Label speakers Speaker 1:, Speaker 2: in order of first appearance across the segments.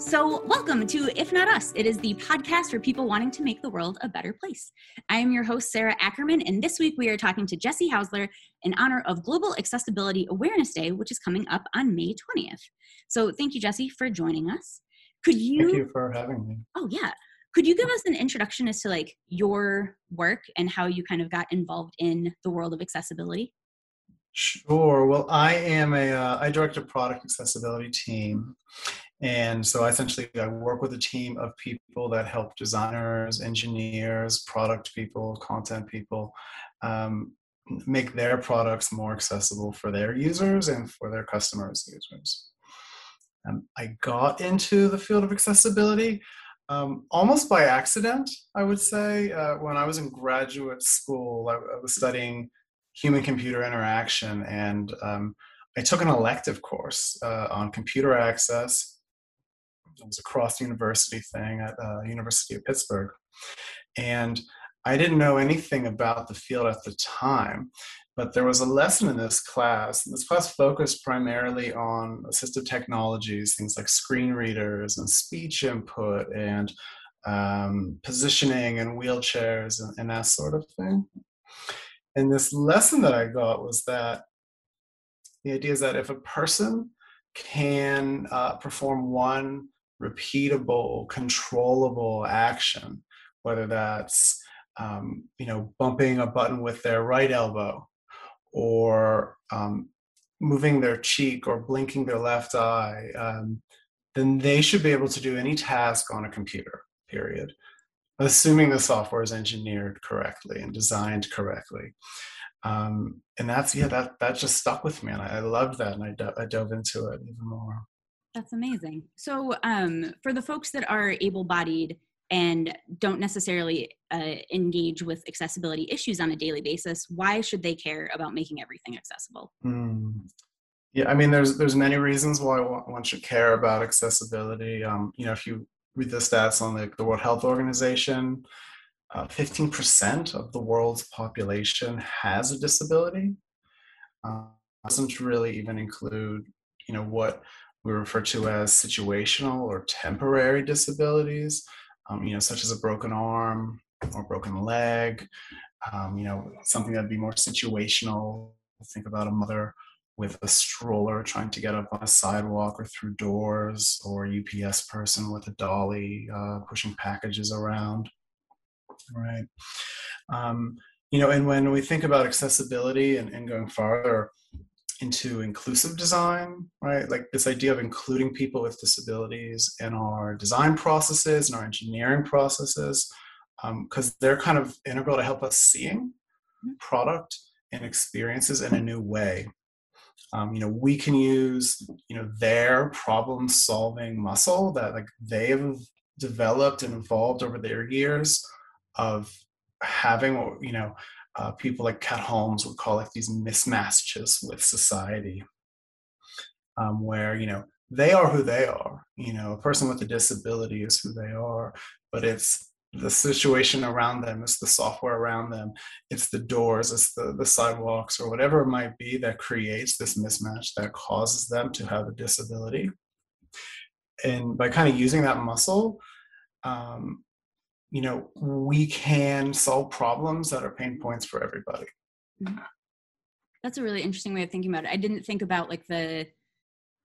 Speaker 1: So, welcome to If Not Us. It is the podcast for people wanting to make the world a better place. I am your host, Sarah Ackerman, and this week we are talking to Jesse Hausler in honor of Global Accessibility Awareness Day, which is coming up on May 20th. So, thank you, Jesse, for joining us.
Speaker 2: Could you? Thank you for having me.
Speaker 1: Oh, yeah. Could you give us an introduction as to like your work and how you kind of got involved in the world of accessibility?
Speaker 2: Sure. Well, I am a uh, I direct a product accessibility team, and so essentially, I work with a team of people that help designers, engineers, product people, content people um, make their products more accessible for their users and for their customers' users. Um, I got into the field of accessibility um, almost by accident, I would say. Uh, when I was in graduate school, I, I was studying human computer interaction and um, I took an elective course uh, on computer access it was a cross university thing at uh, University of Pittsburgh, and I didn't know anything about the field at the time, but there was a lesson in this class. And this class focused primarily on assistive technologies, things like screen readers and speech input and um, positioning and wheelchairs and, and that sort of thing. And this lesson that I got was that the idea is that if a person can uh, perform one repeatable, controllable action, whether that's um, you know bumping a button with their right elbow, or um, moving their cheek, or blinking their left eye, um, then they should be able to do any task on a computer. Period. Assuming the software is engineered correctly and designed correctly. Um, and that's yeah that that just stuck with me and i, I loved that and I, do- I dove into it even more
Speaker 1: that's amazing. So, um, for the folks that are able bodied and don't necessarily uh, engage with accessibility issues on a daily basis, why should they care about making everything accessible? Mm.
Speaker 2: Yeah, I mean, there's there's many reasons why one should care about accessibility. Um, you know, if you read the stats on the, the World Health Organization, uh, 15% of the world's population has a disability. Uh, doesn't really even include, you know, what we refer to as situational or temporary disabilities, um, you know, such as a broken arm or broken leg, um, you know, something that'd be more situational. Think about a mother with a stroller trying to get up on a sidewalk or through doors, or a UPS person with a dolly uh, pushing packages around. Right. Um, you know, and when we think about accessibility and, and going farther, into inclusive design, right? Like this idea of including people with disabilities in our design processes and our engineering processes, because um, they're kind of integral to help us seeing mm-hmm. product and experiences in a new way. Um, you know, we can use you know their problem-solving muscle that like they've developed and evolved over their years of having you know uh, people like Kat Holmes would call it these mismatches with society, um, where you know they are who they are. You know, a person with a disability is who they are, but it's the situation around them, it's the software around them, it's the doors, it's the, the sidewalks, or whatever it might be that creates this mismatch that causes them to have a disability. And by kind of using that muscle, um, you know we can solve problems that are pain points for everybody. Mm-hmm.
Speaker 1: that's a really interesting way of thinking about it. I didn't think about like the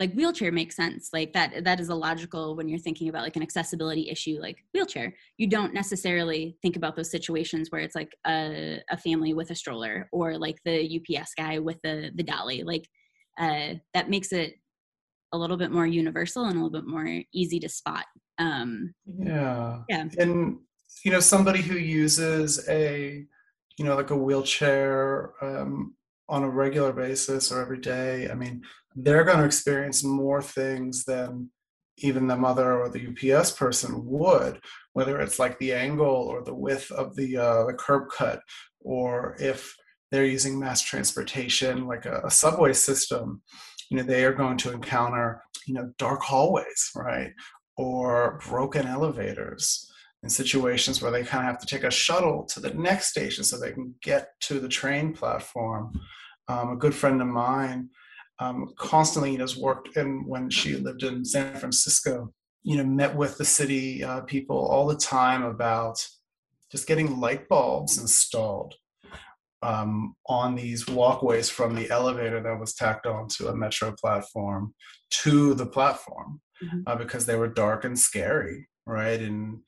Speaker 1: like wheelchair makes sense. Like that that is a logical when you're thinking about like an accessibility issue like wheelchair. You don't necessarily think about those situations where it's like a, a family with a stroller or like the ups guy with the the dolly. Like uh, that makes it a little bit more universal and a little bit more easy to spot. Um
Speaker 2: yeah. yeah. And you know somebody who uses a you know like a wheelchair um, on a regular basis or every day i mean they're going to experience more things than even the mother or the ups person would whether it's like the angle or the width of the uh, the curb cut or if they're using mass transportation like a, a subway system you know they are going to encounter you know dark hallways right or broken elevators in situations where they kind of have to take a shuttle to the next station so they can get to the train platform. Um, a good friend of mine um, constantly has worked in when she lived in San Francisco. you know, met with the city uh, people all the time about just getting light bulbs installed um, on these walkways from the elevator that was tacked onto a metro platform to the platform mm-hmm. uh, because they were dark and scary, right? And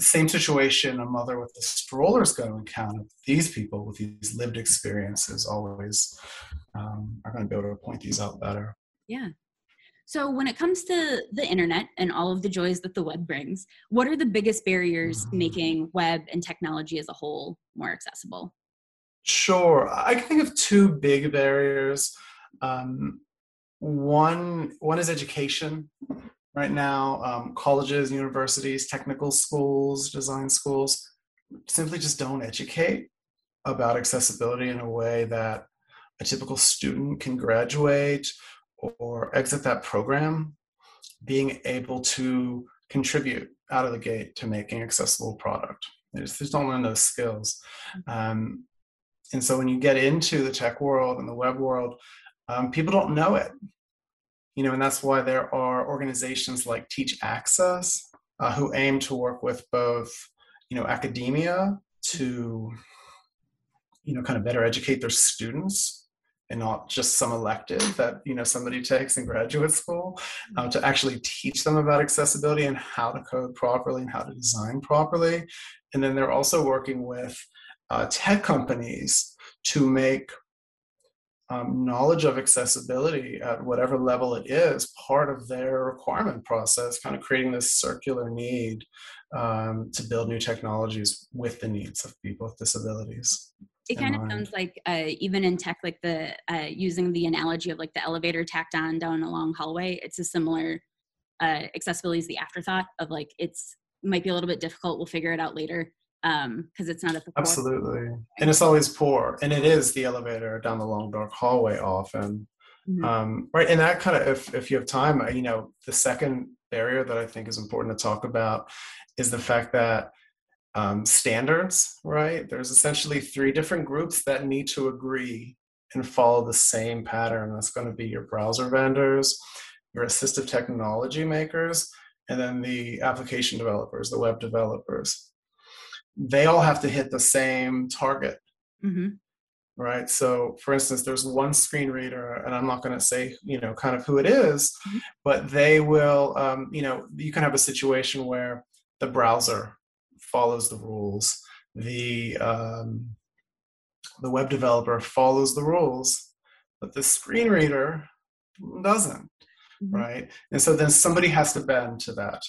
Speaker 2: the same situation a mother with the stroller is going to encounter. These people with these lived experiences always um, are going to be able to point these out better.
Speaker 1: Yeah. So, when it comes to the internet and all of the joys that the web brings, what are the biggest barriers mm-hmm. making web and technology as a whole more accessible?
Speaker 2: Sure. I can think of two big barriers. Um, one, one is education. Right now, um, colleges, universities, technical schools, design schools simply just don't educate about accessibility in a way that a typical student can graduate or exit that program being able to contribute out of the gate to making accessible product. They just, they just don't learn those skills. Mm-hmm. Um, and so when you get into the tech world and the web world, um, people don't know it. You know, and that's why there are organizations like Teach Access uh, who aim to work with both, you know, academia to, you know, kind of better educate their students and not just some elective that you know somebody takes in graduate school um, to actually teach them about accessibility and how to code properly and how to design properly. And then they're also working with uh, tech companies to make um, knowledge of accessibility at whatever level it is part of their requirement process, kind of creating this circular need um, to build new technologies with the needs of people with disabilities.
Speaker 1: It kind of sounds like uh, even in tech, like the uh, using the analogy of like the elevator tacked on down a long hallway. It's a similar uh, accessibility is the afterthought of like it's might be a little bit difficult. We'll figure it out later um because it's not at the
Speaker 2: absolutely. And it's always poor and it is the elevator down the long dark hallway often. Mm-hmm. um right and that kind of if if you have time you know the second barrier that i think is important to talk about is the fact that um, standards right? There's essentially three different groups that need to agree and follow the same pattern. That's going to be your browser vendors your assistive technology makers and then the application developers the web developers they all have to hit the same target. Mm-hmm. Right. So, for instance, there's one screen reader, and I'm not going to say, you know, kind of who it is, mm-hmm. but they will, um, you know, you can have a situation where the browser follows the rules, the um, the web developer follows the rules, but the screen reader doesn't. Mm-hmm. Right. And so then somebody has to bend to that.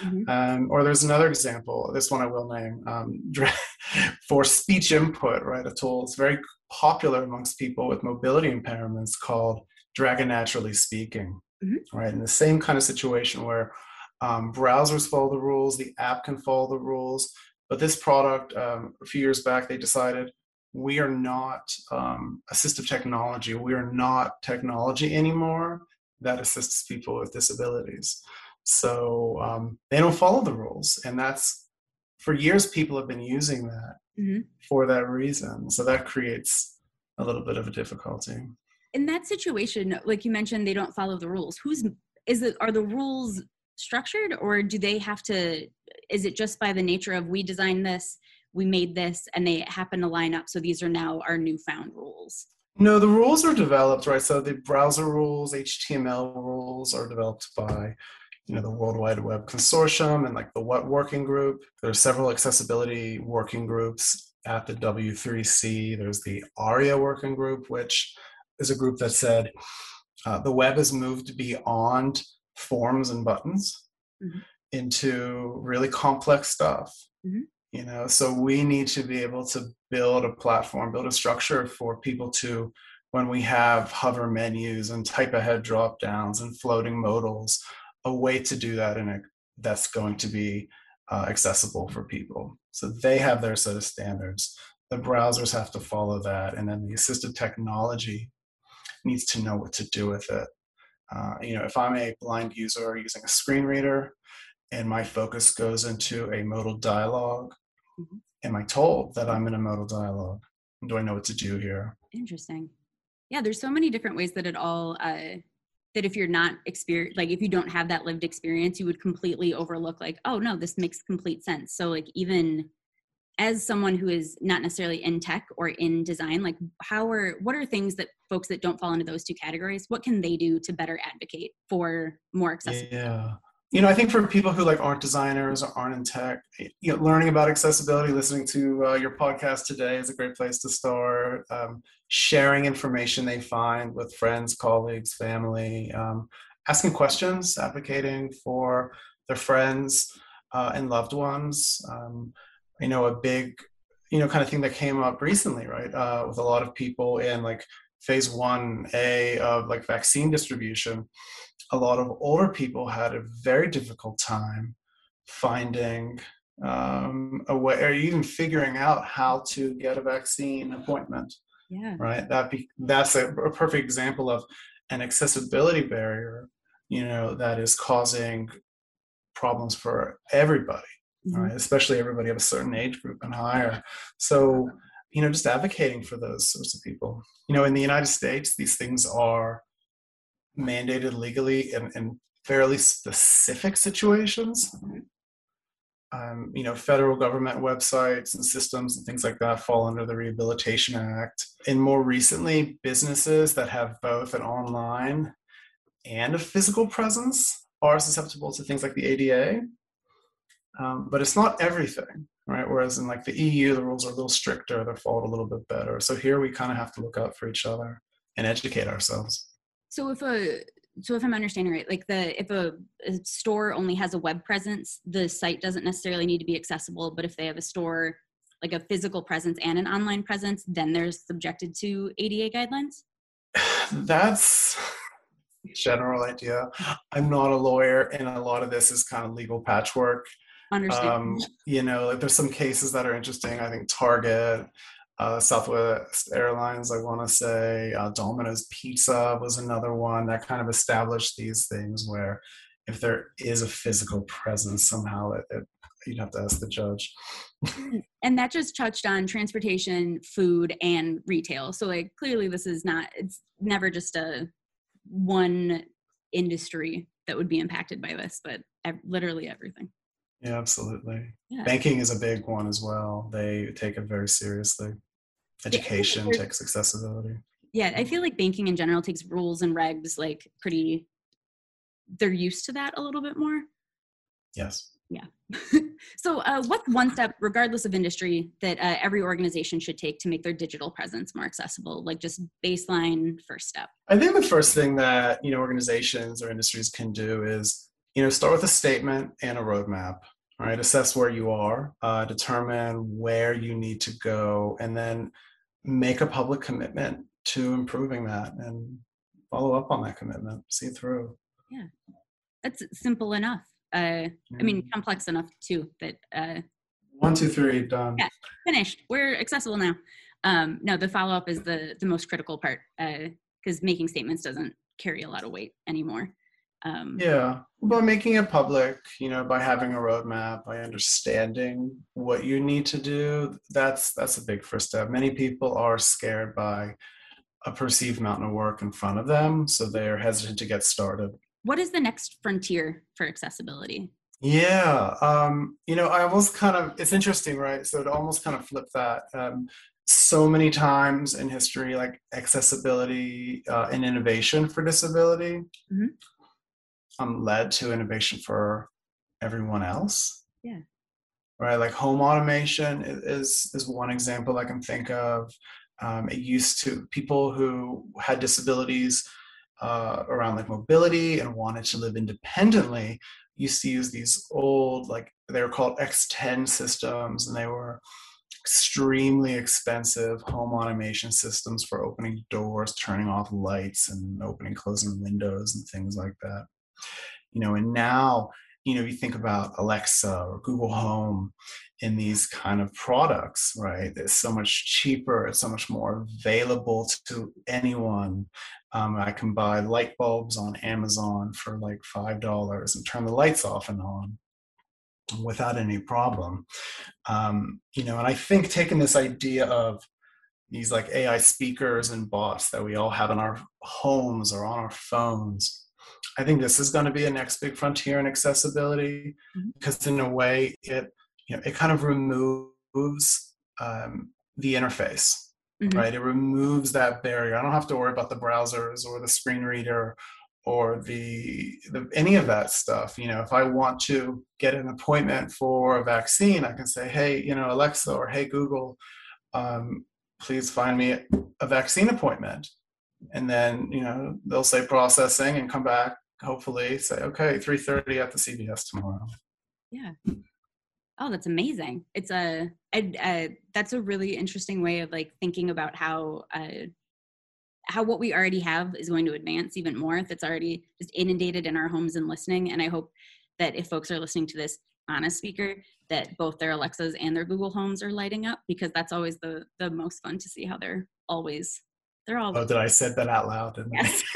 Speaker 2: Mm-hmm. Um, or there's another example, this one I will name, um, for speech input, right? A tool it's very popular amongst people with mobility impairments called Dragon Naturally Speaking, mm-hmm. right? In the same kind of situation where um, browsers follow the rules, the app can follow the rules, but this product, um, a few years back, they decided we are not um, assistive technology. We are not technology anymore that assists people with disabilities. So um, they don't follow the rules. And that's for years, people have been using that mm-hmm. for that reason. So that creates a little bit of a difficulty.
Speaker 1: In that situation, like you mentioned, they don't follow the rules. Who's is it? Are the rules structured, or do they have to? Is it just by the nature of we designed this, we made this, and they happen to line up? So these are now our newfound rules.
Speaker 2: No, the rules are developed, right? So the browser rules, HTML rules are developed by you know the World Wide Web Consortium and like the What Working Group. there are several accessibility working groups at the W3C. There's the ARIA working group, which is a group that said uh, the web has moved beyond forms and buttons mm-hmm. into really complex stuff. Mm-hmm. You know, so we need to be able to build a platform, build a structure for people to when we have hover menus and type ahead drop downs and floating modals a way to do that in a that's going to be uh, accessible for people. So they have their set of standards. The browsers have to follow that, and then the assistive technology needs to know what to do with it. Uh, you know, if I'm a blind user using a screen reader, and my focus goes into a modal dialogue, mm-hmm. am I told that I'm in a modal dialogue? Do I know what to do here?
Speaker 1: Interesting. Yeah, there's so many different ways that it all uh, that if you're not experience like if you don't have that lived experience you would completely overlook like oh no this makes complete sense. So like even as someone who is not necessarily in tech or in design like how are what are things that folks that don't fall into those two categories what can they do to better advocate for more accessibility
Speaker 2: yeah you know i think for people who like aren't designers or aren't in tech you know learning about accessibility listening to uh, your podcast today is a great place to start. Um, sharing information they find with friends colleagues family um, asking questions advocating for their friends uh, and loved ones. Um, you know a big you know kind of thing that came up recently right uh, with a lot of people in like phase 1a of like vaccine distribution a lot of older people had a very difficult time finding um, a way or even figuring out how to get a vaccine appointment
Speaker 1: yeah
Speaker 2: right that be that's a, a perfect example of an accessibility barrier you know that is causing problems for everybody mm-hmm. right? especially everybody of a certain age group and higher. So, you know, just advocating for those sorts of people. You know, in the United States, these things are mandated legally in, in fairly specific situations. Um, you know, federal government websites and systems and things like that fall under the Rehabilitation Act. And more recently, businesses that have both an online and a physical presence are susceptible to things like the ADA. Um, but it's not everything, right? Whereas in like the EU, the rules are a little stricter, they're followed a little bit better. So here we kind of have to look out for each other and educate ourselves.
Speaker 1: So if a so if I'm understanding right, like the if a, a, store only has a web presence, the site doesn't necessarily need to be accessible. But if they have a store, like a physical presence and an online presence, then they're subjected to ADA guidelines.
Speaker 2: That's general idea. I'm not a lawyer, and a lot of this is kind of legal patchwork.
Speaker 1: Understand. Um,
Speaker 2: you know, there's some cases that are interesting. I think Target, uh, Southwest Airlines, I want to say, uh, Domino's Pizza was another one that kind of established these things where if there is a physical presence, somehow it, it you'd have to ask the judge.
Speaker 1: and that just touched on transportation, food, and retail. So, like, clearly, this is not, it's never just a one industry that would be impacted by this, but literally everything.
Speaker 2: Yeah, absolutely. Yeah. Banking is a big one as well. They take it very seriously. Education yeah, takes accessibility.
Speaker 1: Yeah, I feel like banking in general takes rules and regs like pretty they're used to that a little bit more.
Speaker 2: Yes.
Speaker 1: Yeah. so, uh, what's one step, regardless of industry, that uh, every organization should take to make their digital presence more accessible? Like just baseline first step.
Speaker 2: I think the first thing that you know organizations or industries can do is you know start with a statement and a roadmap right? Assess where you are uh, determine where you need to go and then make a public commitment to improving that and follow up on that commitment see through.
Speaker 1: Yeah. That's simple enough. Uh, i mean complex enough too that uh,
Speaker 2: one two three done.
Speaker 1: Yeah finished. We're accessible now. Um, no the follow-up is the the most critical part because uh, making statements doesn't carry a lot of weight anymore
Speaker 2: um, yeah, by making it public, you know, by having a roadmap, by understanding what you need to do, that's that's a big first step. Many people are scared by a perceived mountain of work in front of them, so they're hesitant to get started.
Speaker 1: What is the next frontier for accessibility?
Speaker 2: Yeah, um, you know, I almost kind of it's interesting, right? So it almost kind of flip that. Um, so many times in history, like accessibility uh, and innovation for disability. Mm-hmm um, led to innovation for everyone else.
Speaker 1: Yeah.
Speaker 2: Right, like home automation is is one example I can think of. Um, it used to people who had disabilities uh, around like mobility and wanted to live independently used to use these old like they were called X10 systems, and they were extremely expensive home automation systems for opening doors, turning off lights, and opening closing windows and things like that you know and now you know you think about alexa or google home in these kind of products right it's so much cheaper it's so much more available to anyone um, i can buy light bulbs on amazon for like five dollars and turn the lights off and on without any problem um, you know and i think taking this idea of these like AI speakers and bots that we all have in our homes or on our phones. I think this is going to be a next big frontier in accessibility mm-hmm. because in a way it you know it kind of removes um, the interface mm-hmm. right it removes that barrier i don't have to worry about the browsers or the screen reader or the, the any of that stuff you know if i want to get an appointment for a vaccine i can say hey you know alexa or hey google um, please find me a vaccine appointment and then you know they'll say processing and come back hopefully say okay 3.30 at the cvs tomorrow.
Speaker 1: Yeah. Oh that's amazing. It's a, a, a, that's a really interesting way of like thinking about how uh, how what we already have is going to advance even more that's already just inundated in our homes and listening. And i hope that if folks are listening to this on a speaker that both their alexas and their google homes are lighting up because that's always the the most fun to see how they're always they're all
Speaker 2: oh did i said that out loud?
Speaker 1: Yes.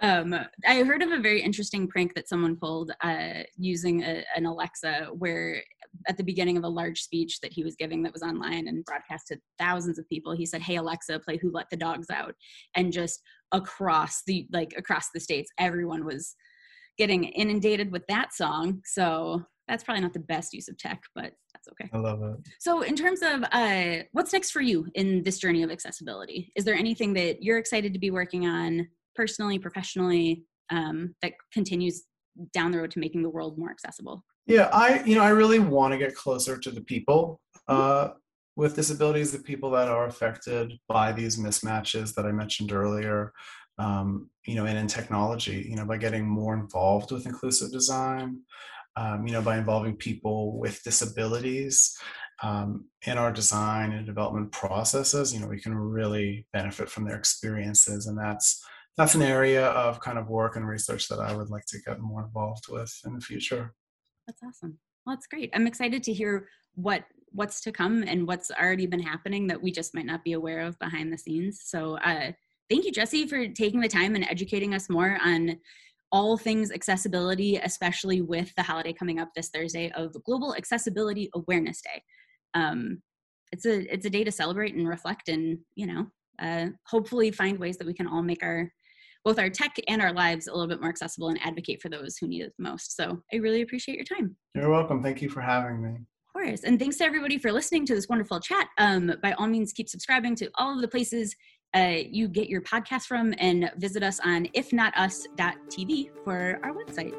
Speaker 1: Um, I heard of a very interesting prank that someone pulled uh, using a, an Alexa, where at the beginning of a large speech that he was giving that was online and broadcast to thousands of people, he said, "Hey Alexa, play Who Let the Dogs Out," and just across the like across the states, everyone was getting inundated with that song. So that's probably not the best use of tech, but that's okay.
Speaker 2: I love it.
Speaker 1: So, in terms of uh, what's next for you in this journey of accessibility, is there anything that you're excited to be working on? personally, professionally, um, that continues down the road to making the world more accessible?
Speaker 2: Yeah, I you know I really want to get closer to the people uh, with disabilities, the people that are affected by these mismatches that I mentioned earlier. Um, you know, and in technology, you know, by getting more involved with inclusive design, um, you know, by involving people with disabilities um, in our design and development processes, you know, we can really benefit from their experiences, and that's that's an area of kind of work and research that I would like to get more involved with in the future.
Speaker 1: That's awesome. Well, that's great. I'm excited to hear what what's to come and what's already been happening that we just might not be aware of behind the scenes. So, uh, thank you, Jesse, for taking the time and educating us more on all things accessibility, especially with the holiday coming up this Thursday of Global Accessibility Awareness Day. Um, it's a it's a day to celebrate and reflect, and you know, uh, hopefully find ways that we can all make our both our tech and our lives a little bit more accessible and advocate for those who need it the most. So I really appreciate your time.
Speaker 2: You're welcome. Thank you for having me.
Speaker 1: Of course. And thanks to everybody for listening to this wonderful chat. Um, by all means, keep subscribing to all of the places uh, you get your podcast from and visit us on ifnotus.tv for our website.